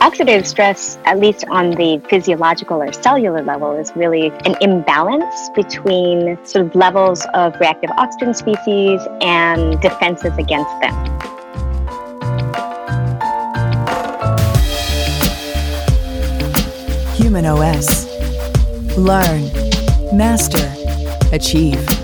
Oxidative stress, at least on the physiological or cellular level, is really an imbalance between sort of levels of reactive oxygen species and defenses against them. humanOS. Learn, master, achieve.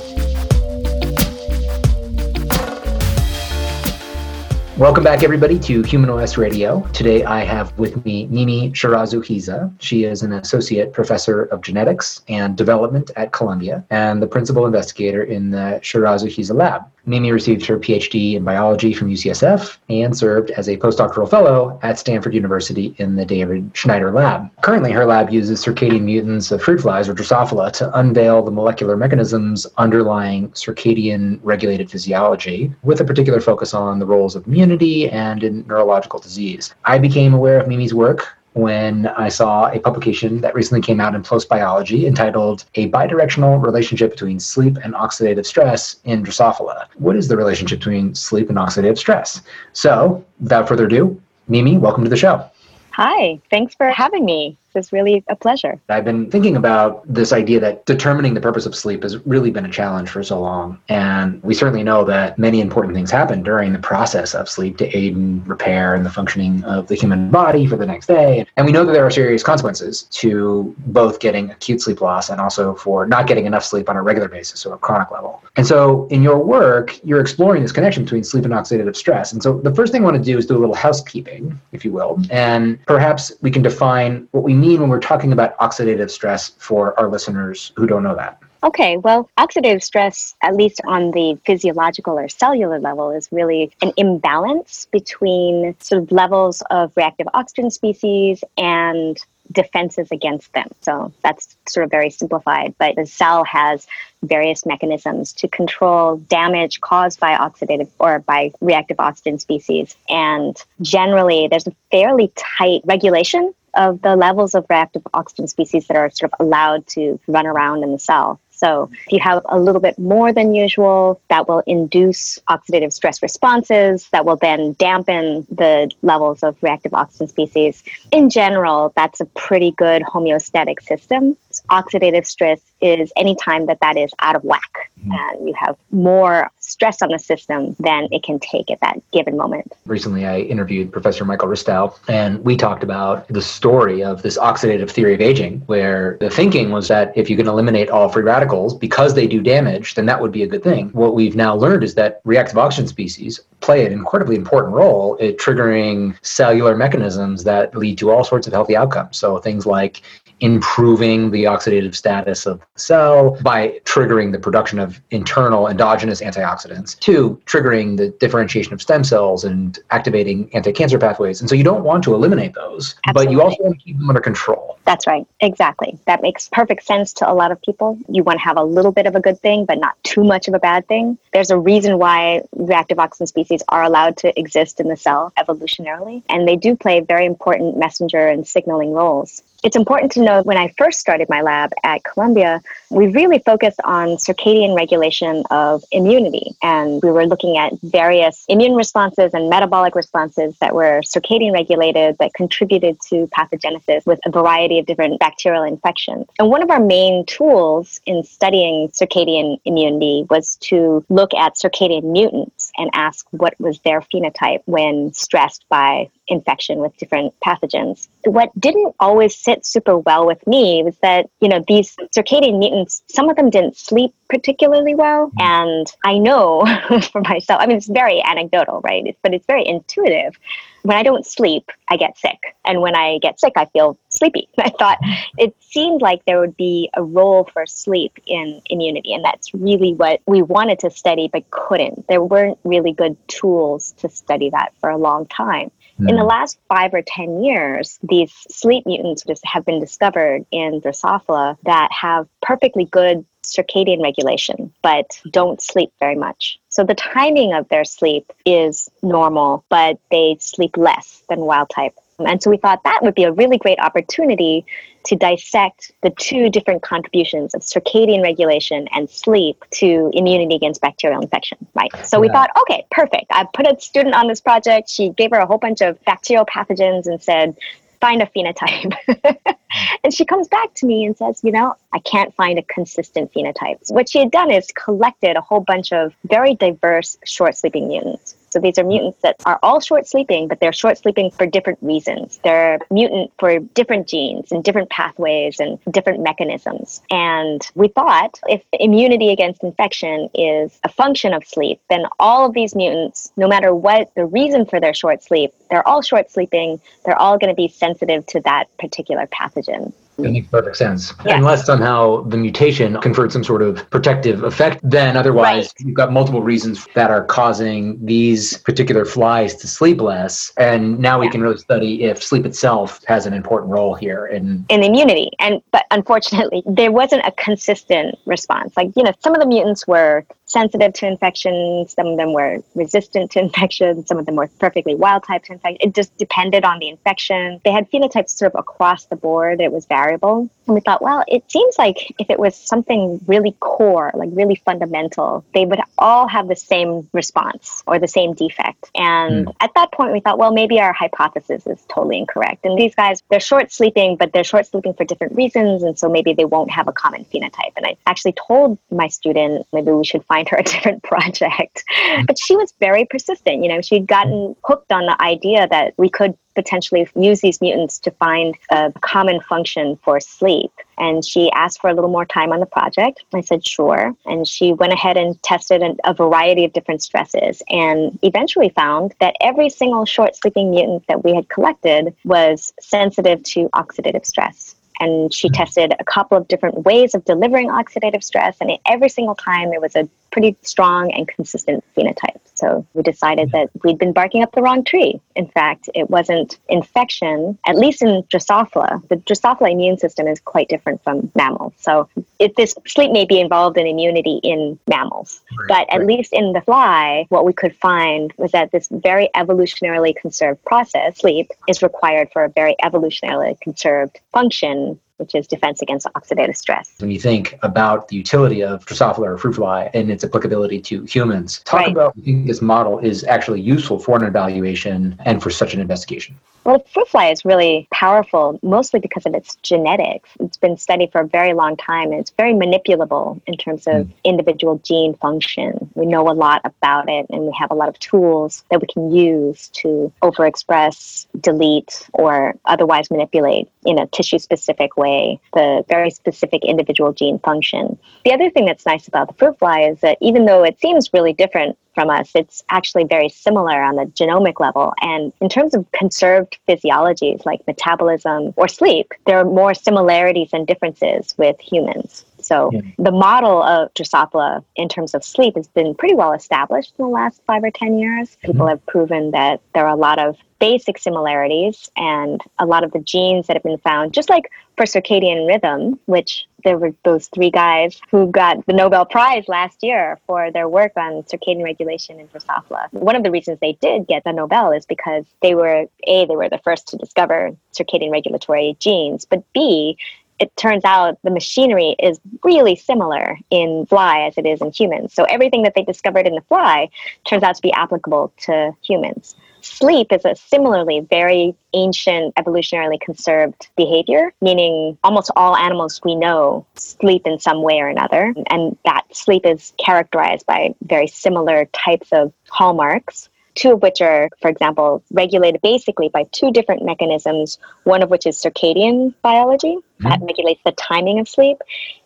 Welcome back, everybody, to humanOS Radio. Today, I have with me Mimi Shirasu She is an associate professor of genetics and development at Columbia and the principal investigator in the Shirasu lab. Mimi received her PhD in biology from UCSF and served as a postdoctoral fellow at Stanford University in the David Schneider lab. Currently, her lab uses circadian mutants of fruit flies or Drosophila to unveil the molecular mechanisms underlying circadian regulated physiology, with a particular focus on the roles of immunity and in neurological disease. I became aware of Mimi's work when I saw a publication that recently came out in PLOS Biology entitled A Bidirectional Relationship Between Sleep and Oxidative Stress in Drosophila. What is the relationship between sleep and oxidative stress? So, without further ado, Mimi, welcome to the show. Hi, thanks for having me was really a pleasure. I've been thinking about this idea that determining the purpose of sleep has really been a challenge for so long. And we certainly know that many important things happen during the process of sleep to aid in repair and the functioning of the human body for the next day. And we know that there are serious consequences to both getting acute sleep loss and also for not getting enough sleep on a regular basis or a chronic level. And so in your work, you're exploring this connection between sleep and oxidative stress. And so the first thing I want to do is do a little housekeeping, if you will. And perhaps we can define what we mean mean when we're talking about oxidative stress for our listeners who don't know that? Okay, well, oxidative stress, at least on the physiological or cellular level, is really an imbalance between sort of levels of reactive oxygen species and defenses against them. So that's sort of very simplified, but the cell has various mechanisms to control damage caused by oxidative or by reactive oxygen species. And generally, there's a fairly tight regulation of the levels of reactive oxygen species that are sort of allowed to run around in the cell. So if you have a little bit more than usual, that will induce oxidative stress responses that will then dampen the levels of reactive oxygen species. In general, that's a pretty good homeostatic system. Oxidative stress is any time that that is out of whack mm-hmm. and you have more stress on the system than it can take at that given moment. Recently, I interviewed Professor Michael Ristow, and we talked about the story of this oxidative theory of aging, where the thinking was that if you can eliminate all free radicals because they do damage, then that would be a good thing. What we've now learned is that reactive oxygen species play an incredibly important role in triggering cellular mechanisms that lead to all sorts of healthy outcomes. So things like improving the oxidative status of the cell by triggering the production of internal endogenous antioxidants, two, triggering the differentiation of stem cells and activating anti-cancer pathways. And so you don't want to eliminate those, Absolutely. but you also want to keep them under control. That's right. Exactly. That makes perfect sense to a lot of people. You want to have a little bit of a good thing, but not too much of a bad thing. There's a reason why reactive oxygen species are allowed to exist in the cell evolutionarily, and they do play very important messenger and signaling roles. It's important to know when I first started my lab at Columbia, we really focused on circadian regulation of immunity. And we were looking at various immune responses and metabolic responses that were circadian regulated that contributed to pathogenesis with a variety of different bacterial infections. And one of our main tools in studying circadian immunity was to look at circadian mutants and ask what was their phenotype when stressed by infection with different pathogens. What didn't always sit super well with me was that, you know, these circadian mutants, some of them didn't sleep particularly well. Mm. And I know for myself, I mean, it's very anecdotal, right? But it's very intuitive. When I don't sleep, I get sick. And when I get sick, I feel sleepy. I thought it seemed like there would be a role for sleep in immunity. And that's really what we wanted to study, but couldn't. There weren't really good tools to study that for a long time. Mm. In the hmm. last five or 10 years, these sleep mutants just have been discovered in Drosophila that have perfectly good circadian regulation, but don't sleep very much. So the timing of their sleep is normal, but they sleep less than wild type. And so we thought that would be a really great opportunity to dissect the two different contributions of circadian regulation and sleep to immunity against bacterial infection, right? So yeah. we thought, okay, perfect. I put a student on this project. She gave her a whole bunch of bacterial pathogens and said, find a phenotype. and she comes back to me and says, You know, I can't find a consistent phenotype. What she had done is collected a whole bunch of very diverse short sleeping mutants. So these are mutants that are all short sleeping, but they're short sleeping for different reasons. They're mutant for different genes and different pathways and different mechanisms. And we thought if immunity against infection is a function of sleep, then all of these mutants, no matter what the reason for their short sleep, they're all short sleeping. They're all going to be sensitive to that particular pathogen. That makes perfect sense. Yeah. Unless somehow the mutation conferred some sort of protective effect, then otherwise right. you've got multiple reasons that are causing these particular flies to sleep less. And now we can really study if sleep itself has an important role here in in immunity. And but unfortunately, there wasn't a consistent response. Like, you know, some of the mutants were sensitive to infections, some of them were resistant to infection, some of them were perfectly wild type to infection. It just depended on the infection. They had phenotypes sort of across the board. It was variable. And we thought, well, it seems like if it was something really core, like really fundamental, they would all have the same response or the same defect. And mm. at that point, we thought, well, maybe our hypothesis is totally incorrect. And these guys, they're short sleeping, but they're short sleeping for different reasons. And so maybe they won't have a common phenotype. And I actually told my student maybe we should find her a different project. Mm. But she was very persistent. You know, she'd gotten hooked on the idea that we could potentially use these mutants to find a common function for sleep. And she asked for a little more time on the project. I said, sure. And she went ahead and tested a variety of different stresses and eventually found that every single short sleeping mutant that we had collected was sensitive to oxidative stress and she hmm. tested a couple of different ways of delivering oxidative stress and every single time there was a pretty strong and consistent phenotype. So we decided that we'd been barking up the wrong tree. In fact it wasn't infection at least in drosophila. The drosophila immune system is quite different from mammals. So if this sleep may be involved in immunity in mammals. Right, but at right. least in the fly what we could find was that this very evolutionarily conserved process sleep is required for a very evolutionarily conserved function which is defense against oxidative stress. When you think about the utility of Drosophila or fruit fly and its applicability to humans, talk right. about this model is actually useful for an evaluation and for such an investigation. Well, the fruit fly is really powerful, mostly because of its genetics. It's been studied for a very long time, and it's very manipulable in terms of mm. individual gene function. We know a lot about it, and we have a lot of tools that we can use to overexpress, delete, or otherwise manipulate in a tissue specific way the very specific individual gene function. The other thing that's nice about the fruit fly is that even though it seems really different from us. It's actually very similar on the genomic level. And in terms of conserved physiologies like metabolism or sleep, there are more similarities and differences with humans. So yeah. the model of Drosophila in terms of sleep has been pretty well established in the last five or 10 years. People mm-hmm. have proven that there are a lot of basic similarities and a lot of the genes that have been found, just like for circadian rhythm, which there were those three guys who got the Nobel Prize last year for their work on circadian regulation in Drosophila. One of the reasons they did get the Nobel is because they were, A, they were the first to discover circadian regulatory genes, but B, it turns out the machinery is really similar in fly as it is in humans. So everything that they discovered in the fly turns out to be applicable to humans. Sleep is a similarly very ancient, evolutionarily conserved behavior, meaning almost all animals we know sleep in some way or another. And that sleep is characterized by very similar types of hallmarks two of which are, for example, regulated basically by two different mechanisms, one of which is circadian biology, mm-hmm. that regulates the timing of sleep,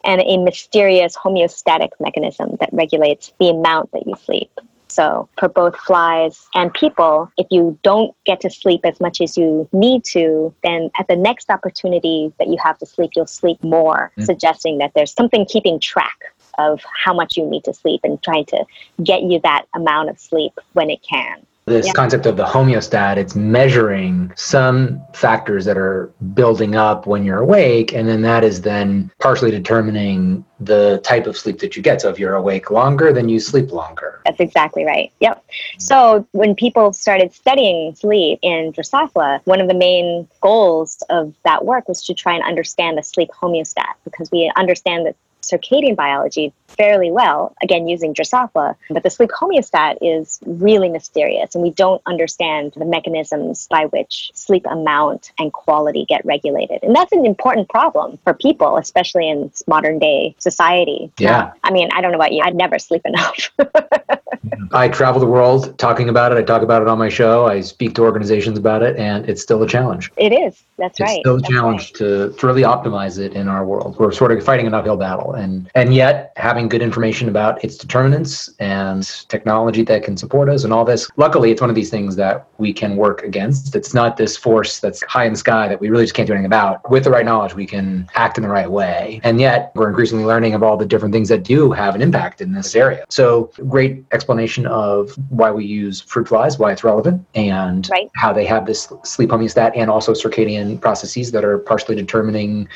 and a mysterious homeostatic mechanism that regulates the amount that you sleep. So, for both flies and people, if you don't get to sleep as much as you need to, then at the next opportunity that you have to sleep, you'll sleep more, mm-hmm. suggesting that there's something keeping track of how much you need to sleep and trying to get you that amount of sleep when it can. This yeah. concept of the homeostat it's measuring some factors that are building up when you're awake and then that is then partially determining the type of sleep that you get. So if you're awake longer then you sleep longer. That's exactly right. Yep. So when people started studying sleep in drosophila one of the main goals of that work was to try and understand the sleep homeostat because we understand that circadian biology fairly well, again, using Drosophila. But the sleep homeostat is really mysterious, and we don't understand the mechanisms by which sleep amount and quality get regulated. And that's an important problem for people, especially in modern day society. Yeah. I mean, I don't know about you, I'd never sleep enough. I travel the world talking about it. I talk about it on my show. I speak to organizations about it, and it's still a challenge. It is. That's it's right. It's still a That's challenge right. to, to really optimize it in our world. We're sort of fighting an uphill battle, and and yet having good information about its determinants and technology that can support us and all this. Luckily, it's one of these things that we can work against. It's not this force that's high in the sky that we really just can't do anything about. With the right knowledge, we can act in the right way, and yet we're increasingly learning of all the different things that do have an impact in this area. So, great explanation of why we use fruit flies, why it's relevant, and Right. how they have this sleep homeostat and also circadian processes that are partially determining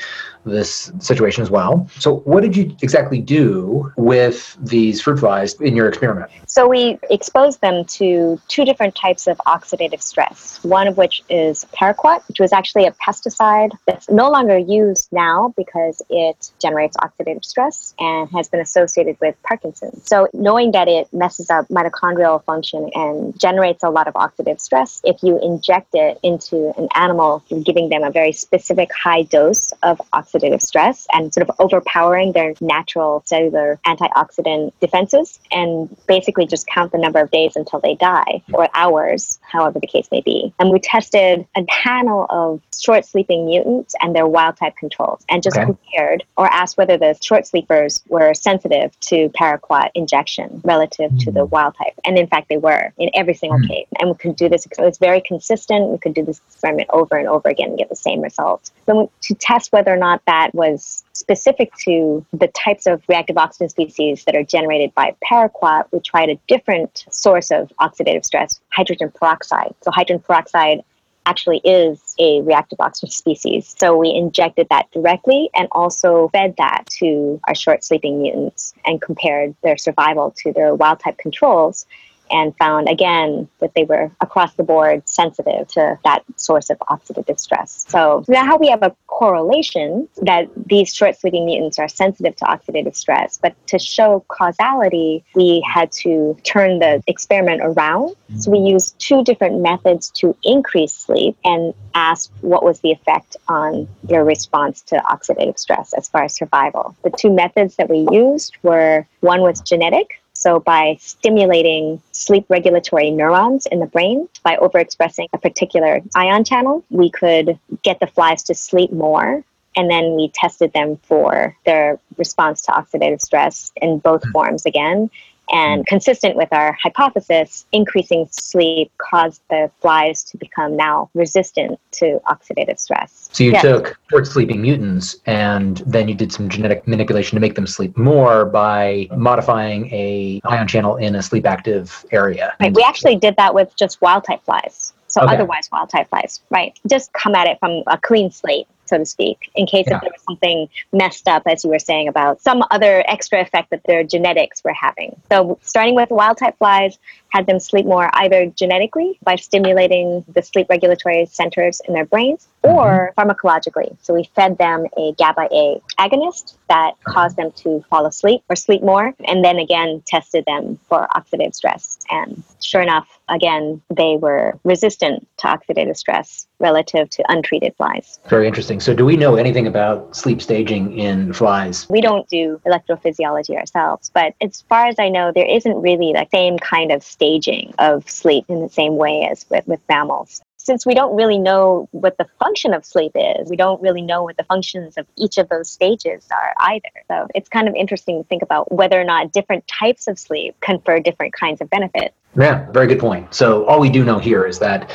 this situation as well. So, what did you exactly do with these fruit flies in your experiment? So we exposed them to two different types of oxidative stress, one of which is paraquat, which was actually a pesticide that's no longer used now because it generates oxidative stress and has been associated with Parkinson's. So knowing that it messes up mitochondrial function and generates a lot of oxidative stress, if you inject it into an animal, you're giving them a very specific high dose of oxidative stress and sort of overpowering their natural cellular antioxidant defenses and basically just count the number of days until they die or hours, however the case may be. And we tested a panel of short sleeping mutants and their wild type controls and just Okay. compared or asked whether the short sleepers were sensitive to paraquat injection relative to the wild type. And in fact, they were in every single Mm. case. And we could do this, it was very consistent. We could do this experiment over and over again and get the same results. So to test whether or not that was specific to the types of reactive oxygen species that are generated by paraquat, we tried a different source of oxidative stress, hydrogen peroxide. So hydrogen peroxide actually is a reactive oxygen species. So we injected that directly and also fed that to our short sleeping mutants and compared their survival to their wild type controls and found again that they were across the board sensitive to that source of oxidative stress. So now we have a correlation that these short sleeping mutants are sensitive to oxidative stress, but to show causality, we had to turn the experiment around. So we mm-hmm. used two different methods to increase sleep and asked what was the effect on their response to oxidative stress as far as survival. The two methods that we used were one was genetic, so, by stimulating sleep regulatory neurons in the brain, by overexpressing a particular ion channel, we could get the flies to sleep more. And then we tested them for their response to oxidative stress in both hmm. forms again. And hmm. consistent with our hypothesis, increasing sleep caused the flies to become now resistant to oxidative stress. So, you Yes. took short sleeping mutants and then you did some genetic manipulation to make them sleep more by modifying a ion channel in a sleep active area. Right. We actually did that with just wild type flies. So Okay. otherwise wild type flies, right? Just come at it from a clean slate, so to speak, in case Yeah. if there was something messed up, as you were saying about some other extra effect that their genetics were having. So starting with wild type flies, had them sleep more either genetically by stimulating the sleep regulatory centers in their brains mm-hmm. or pharmacologically. So we fed them a GABA A agonist that caused them to fall asleep or sleep more, and then again tested them for oxidative stress. And sure enough, again, they were resistant to oxidative stress relative to untreated flies. Very interesting. So, do we know anything about sleep staging in flies? We don't do electrophysiology ourselves, but as far as I know, there isn't really the same kind of staging of sleep in the same way as with, with mammals. Since we don't really know what the function of sleep is, we don't really know what the functions of each of those stages are either. So it's kind of interesting to think about whether or not different types of sleep confer different kinds of benefits. Yeah, very good point. So, all we do know here is that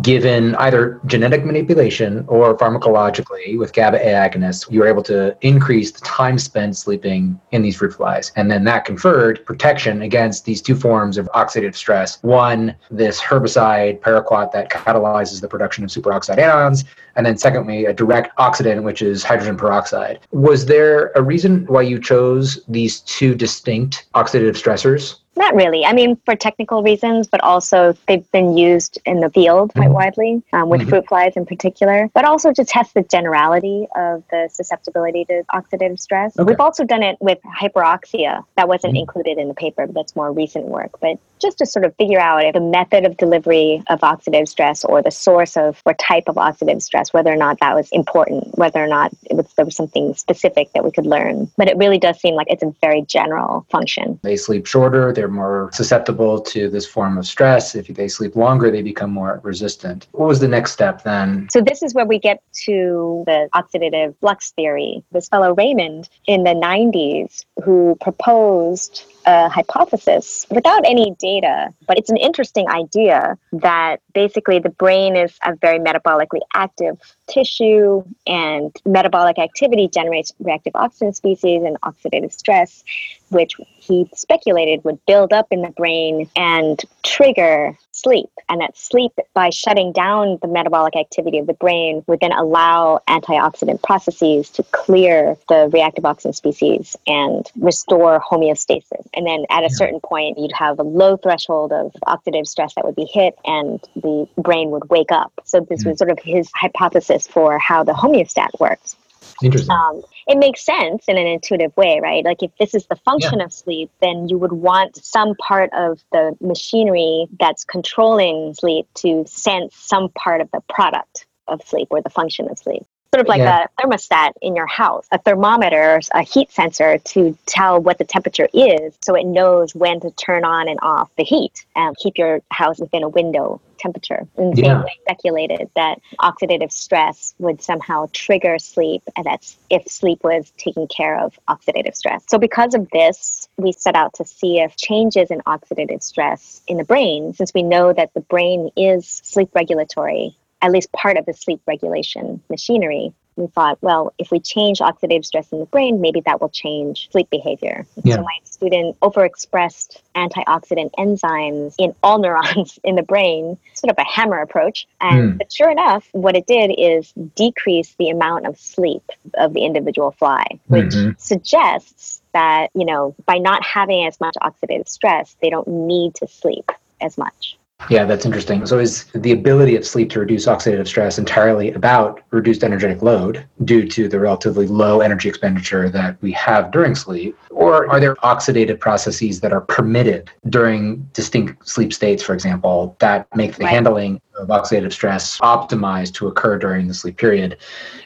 given either genetic manipulation or pharmacologically with GABA A agonists, you were able to increase the time spent sleeping in these fruit flies. And then that conferred protection against these two forms of oxidative stress. One, this herbicide, paraquat, that catalyzes the production of superoxide anions. And then, secondly, a direct oxidant, which is hydrogen peroxide. Was there a reason why you chose these two distinct oxidative stressors? Not really. I mean, for technical reasons, but also they've been used in the field quite mm-hmm. widely um, with mm-hmm. fruit flies in particular, but also to test the generality of the susceptibility to oxidative stress. Okay. We've also done it with hyperoxia. That wasn't mm-hmm. included in the paper, but that's more recent work. But just to sort of figure out if the method of delivery of oxidative stress or the source of or type of oxidative stress, whether or not that was important, whether or not was, there was something specific that we could learn. But it really does seem like it's a very general function. They sleep shorter, they're more susceptible to this form of stress. If they sleep longer, they become more resistant. What was the next step then? So this is where we get to the oxidative flux theory. This fellow Reimund in the 90s who proposed a hypothesis without any data, but it's an interesting idea that basically the brain is a very metabolically active tissue and metabolic activity generates reactive oxygen species and oxidative stress, which he speculated would build up in the brain and trigger sleep. And that sleep, by shutting down the metabolic activity of the brain, would then allow antioxidant processes to clear the reactive oxygen species and restore homeostasis. And then at a certain point, you'd have a low threshold of oxidative stress that would be hit and the brain would wake up. So this hmm. was sort of his hypothesis for how the homeostat works. Interesting. Um, it makes sense in an intuitive way, right? Like if this is the function yeah. of sleep, then you would want some part of the machinery that's controlling sleep to sense some part of the product of sleep or the function of sleep sort of like yeah. a thermostat in your house, a thermometer, a heat sensor to tell what the temperature is so it knows when to turn on and off the heat and keep your house within a window temperature. And yeah. same way speculated that oxidative stress would somehow trigger sleep and that's if sleep was taking care of oxidative stress. So because of this, we set out to see if changes in oxidative stress in the brain, since we know that the brain is sleep regulatory at least part of the sleep regulation machinery, we thought, well, if we change oxidative stress in the brain, maybe that will change sleep behavior. Yeah. So my student overexpressed antioxidant enzymes in all neurons in the brain, sort of a hammer approach. And mm. but sure enough, what it did is decrease the amount of sleep of the individual fly, which mm-hmm. suggests that, you know, by not having as much oxidative stress, they don't need to sleep as much. Yeah, that's interesting. So, is the ability of sleep to reduce oxidative stress entirely about reduced energetic load due to the relatively low energy expenditure that we have during sleep? Or are there oxidative processes that are permitted during distinct sleep states, for example, that make the right. handling of oxidative stress optimized to occur during the sleep period.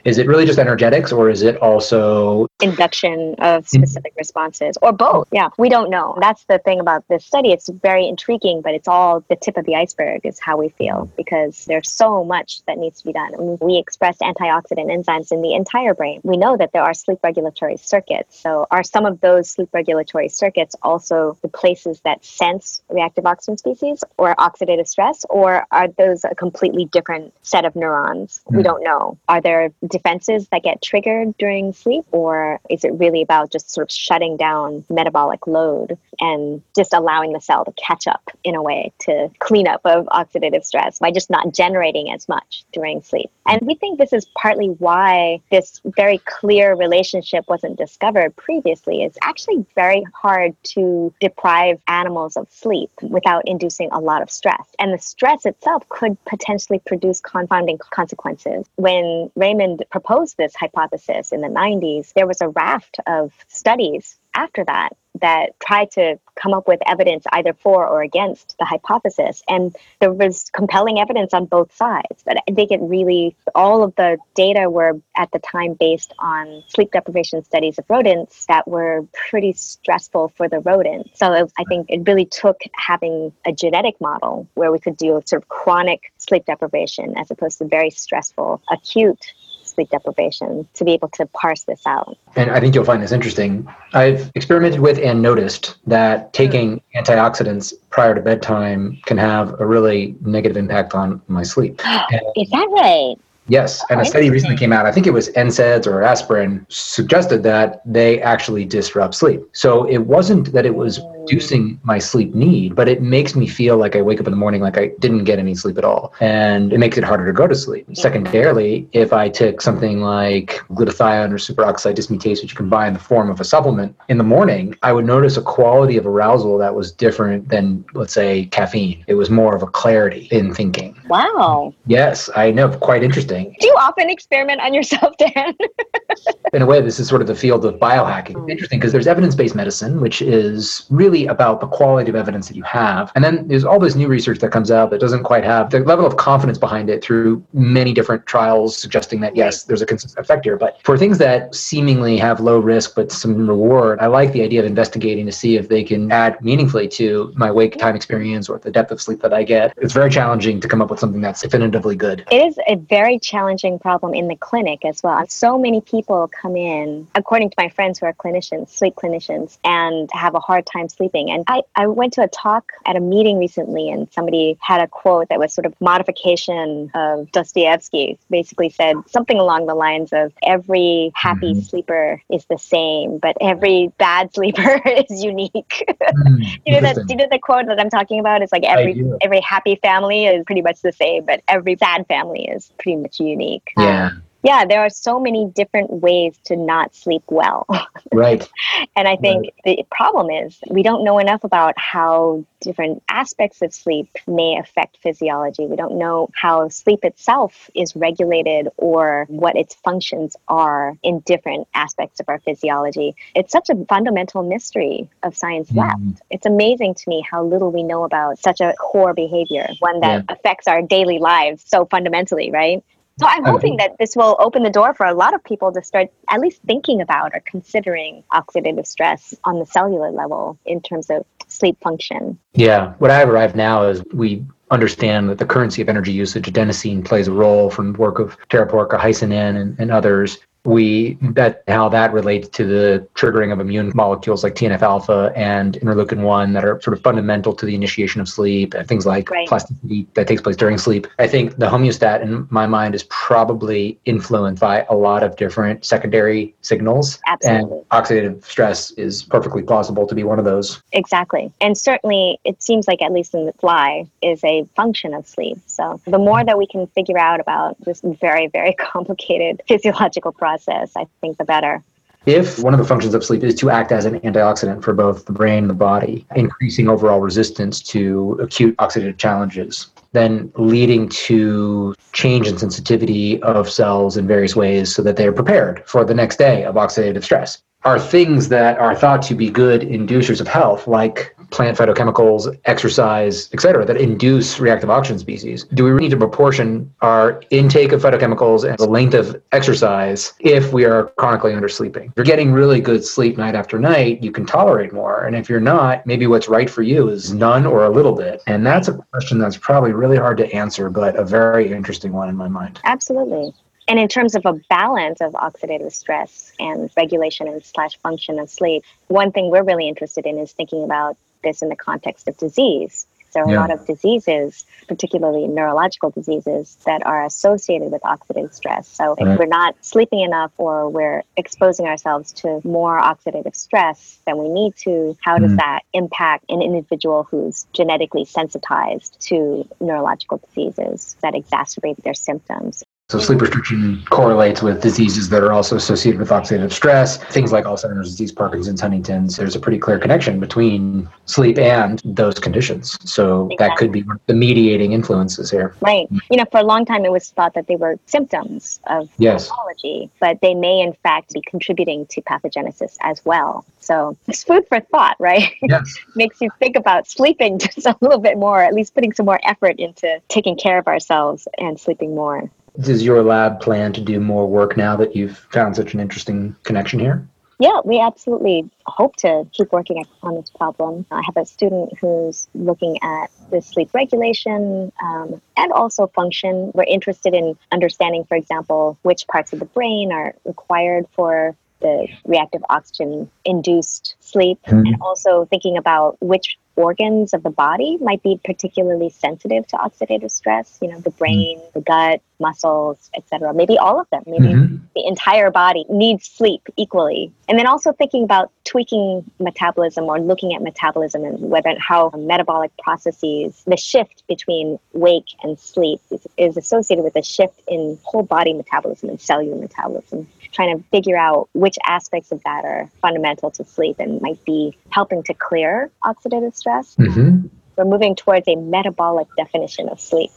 Is it really just energetics or is it also induction of specific responses or both? Yeah, we don't know. That's the thing about this study. It's very intriguing, but it's all the tip of the iceberg, is how we feel because there's so much that needs to be done. I mean, we express antioxidant enzymes in the entire brain. We know that there are sleep regulatory circuits. So, are some of those sleep regulatory circuits also the places that sense reactive oxygen species or oxidative stress, or are those a completely different set of neurons. Mm. We hmm. don't know. Are there defenses that get triggered during sleep, or is it really about just sort of shutting down metabolic load and just allowing the cell to catch up in a way to clean up of oxidative stress by just not generating as much during sleep? And we think this is partly why this very clear relationship wasn't discovered previously. It's actually very hard to deprive animals of sleep without inducing a lot of stress. And the stress itself could could potentially produce confounding consequences. When Reimund proposed this hypothesis in the 90s, there was a raft of studies after that that tried to come up with evidence either for or against the hypothesis. And there was compelling evidence on both sides. But I think it really, all of the data were at the time based on sleep deprivation studies of rodents that were pretty stressful for the rodent. So it, I think it really took having a genetic model where we could do sort of chronic sleep deprivation as opposed to very stressful acute sleep deprivation to be able to parse this out. And I think you'll find this interesting. I've experimented with and noticed that taking antioxidants prior to bedtime can have a really negative impact on my sleep. Is that right? Yes, and a study recently came out. I think it was NSAIDs or aspirin suggested that they actually disrupt sleep. So it wasn't that it was reducing my sleep need, but it makes me feel like I wake up in the morning like I didn't get any sleep at all. And it makes it harder to go to sleep. Secondarily, if I took something like glutathione or superoxide dismutase, which you can buy in the form of a supplement in the morning, I would notice a quality of arousal that was different than, let's say, caffeine. It was more of a clarity in thinking. Wow. Yes, I know. Quite interesting. Do you often experiment on yourself, Dan? in a way, this is sort of the field of biohacking. Mm. Interesting because there's evidence based medicine, which is really about the quality of evidence that you have. And then there's all this new research that comes out that doesn't quite have the level of confidence behind it through many different trials suggesting that, yes, there's a consistent effect here. But for things that seemingly have low risk but some reward, I like the idea of investigating to see if they can add meaningfully to my wake time experience or the depth of sleep that I get. It's very challenging to come up with something that's definitively good. It is a very challenging problem in the clinic as well. So many people come in, according to my friends who are clinicians, sleep clinicians, and have a hard time sleeping. And I, I went to a talk at a meeting recently, and somebody had a quote that was sort of modification of Dostoevsky, basically said something along the lines of every happy Mhm. sleeper is the same, but every bad sleeper is unique. Mm, you know that you know the quote that I'm talking about? It's like every every happy family is pretty much the same, but every sad family is pretty much unique. Yeah, Um, yeah, there are so many different ways to not sleep well. right. and I think the problem is we don't know enough about how different aspects of sleep may affect physiology. We don't know how sleep itself is regulated or what its functions are in different aspects of our physiology. It's such a fundamental mystery of science Mm. left. It's amazing to me how little we know about such a core behavior, one that affects our daily lives so fundamentally, right? So I'm oh. hoping that this will open the door for a lot of people to start at least thinking about or considering oxidative stress on the cellular level in terms of sleep function. Yeah, what I've arrived now is we understand that the currency of energy usage, adenosine plays a role from the work of Tarja Porkka-Heiskanen, and, and others. We that how that relates to the triggering of immune molecules like TNF alpha and interleukin one that are sort of fundamental to the initiation of sleep and things like Right. plasticity that takes place during sleep. I think the homeostat in my mind is probably influenced by a lot of different secondary signals. Absolutely. And oxidative stress is perfectly plausible to be one of those. Exactly. And certainly, it seems like, at least in the fly, is a function of sleep. So, the more mm-hmm. that we can figure out about this very, very complicated physiological process, I think the better. If one of the functions of sleep is to act as an antioxidant for both the brain and the body, increasing overall resistance to acute oxidative challenges, then leading to change in sensitivity of cells in various ways so that they are prepared for the next day of oxidative stress, are things that are thought to be good inducers of health, like plant phytochemicals, exercise, et cetera, that induce reactive oxygen species. Do we need to proportion our intake of phytochemicals and the length of exercise if we are chronically undersleeping? If you're getting really good sleep night after night, you can tolerate more. And if you're not, maybe what's right for you is none or a little bit. And that's a question that's probably really hard to answer, but a very interesting one in my mind. Absolutely. And in terms of a balance of oxidative stress and regulation and slash function of sleep, one thing we're really interested in is thinking about this in the context of disease. There are Yeah. a lot of diseases, particularly neurological diseases, that are associated with oxidative stress. So if we're not sleeping enough or we're exposing ourselves to more oxidative stress than we need to, how does Mm. that impact an individual who's genetically sensitized to neurological diseases that exacerbate their symptoms? So sleep restriction correlates with diseases that are also associated with oxidative stress, things like Alzheimer's disease, Parkinson's, Huntington's. There's a pretty clear connection between sleep and those conditions. So that could be the mediating influences here. Right. You know, for a long time, it was thought that they were symptoms of Yes. pathology, but they may, in fact, be contributing to pathogenesis as well. So it's food for thought, right? Yes. Makes you think about sleeping just a little bit more, at least putting some more effort into taking care of ourselves and sleeping more. Does your lab plan to do more work now that you've found such an interesting connection here? Yeah, we absolutely hope to keep working on this problem. I have a student who's looking at the sleep regulation um, and also function. We're interested in understanding, for example, which parts of the brain are required for the reactive oxygen induced sleep, Mhm. and also thinking about which organs of the body might be particularly sensitive to oxidative stress. You know, the brain, mm. the gut, muscles, etc. Maybe all of them. Maybe mm-hmm. the entire body needs sleep equally. And then also thinking about tweaking metabolism or looking at metabolism and whether how metabolic processes, the shift between wake and sleep is, is associated with a shift in whole body metabolism and cellular metabolism trying to figure out which aspects of that are fundamental to sleep and might be helping to clear oxidative stress. Mm-hmm. We're moving towards a metabolic definition of sleep.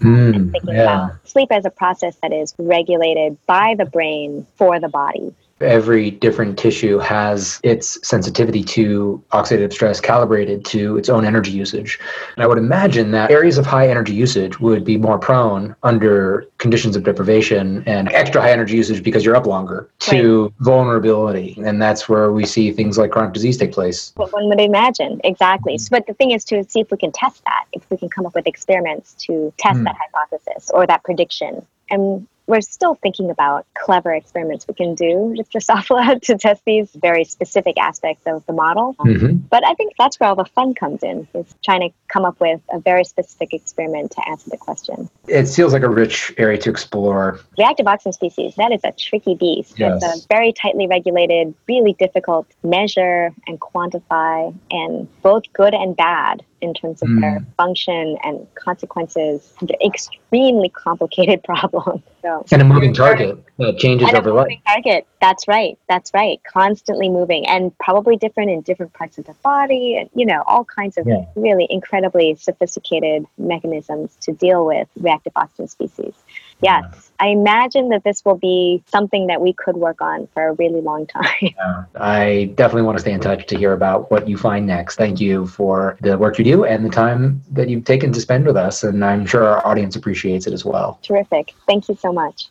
Mm, and thinking yeah. about sleep as a process that is regulated by the brain for the body every different tissue has its sensitivity to oxidative stress calibrated to its own energy usage. And I would imagine that areas of high energy usage would be more prone under conditions of deprivation and extra high energy usage because you're up longer to right. vulnerability. And that's where we see things like chronic disease take place. What one would imagine, exactly. So, but the thing is to see if we can test that, if we can come up with experiments to test mm. that hypothesis or that prediction. And we're still thinking about clever experiments we can do with Drosophila to test these very specific aspects of the model. Mm-hmm. But I think that's where all the fun comes in, is trying to come up with a very specific experiment to answer the question. It feels like a rich area to explore. Reactive oxygen species, that is a tricky beast. Yes. It's a very tightly regulated, really difficult measure and quantify, and both good and bad in terms of mm. their function and consequences. an Extremely complicated problem. So, and a moving target that changes and over a moving life. target. That's right. That's right. Constantly moving and probably different in different parts of the body. And, you know, all kinds of yeah. really incredibly sophisticated mechanisms to deal with reactive oxygen species. Yes, I imagine that this will be something that we could work on for a really long time. Yeah, I definitely want to stay in touch to hear about what you find next. Thank you for the work you do and the time that you've taken to spend with us. And I'm sure our audience appreciates it as well. Terrific. Thank you so much.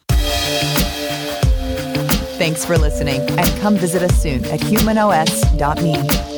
Thanks for listening and come visit us soon at humanos.me.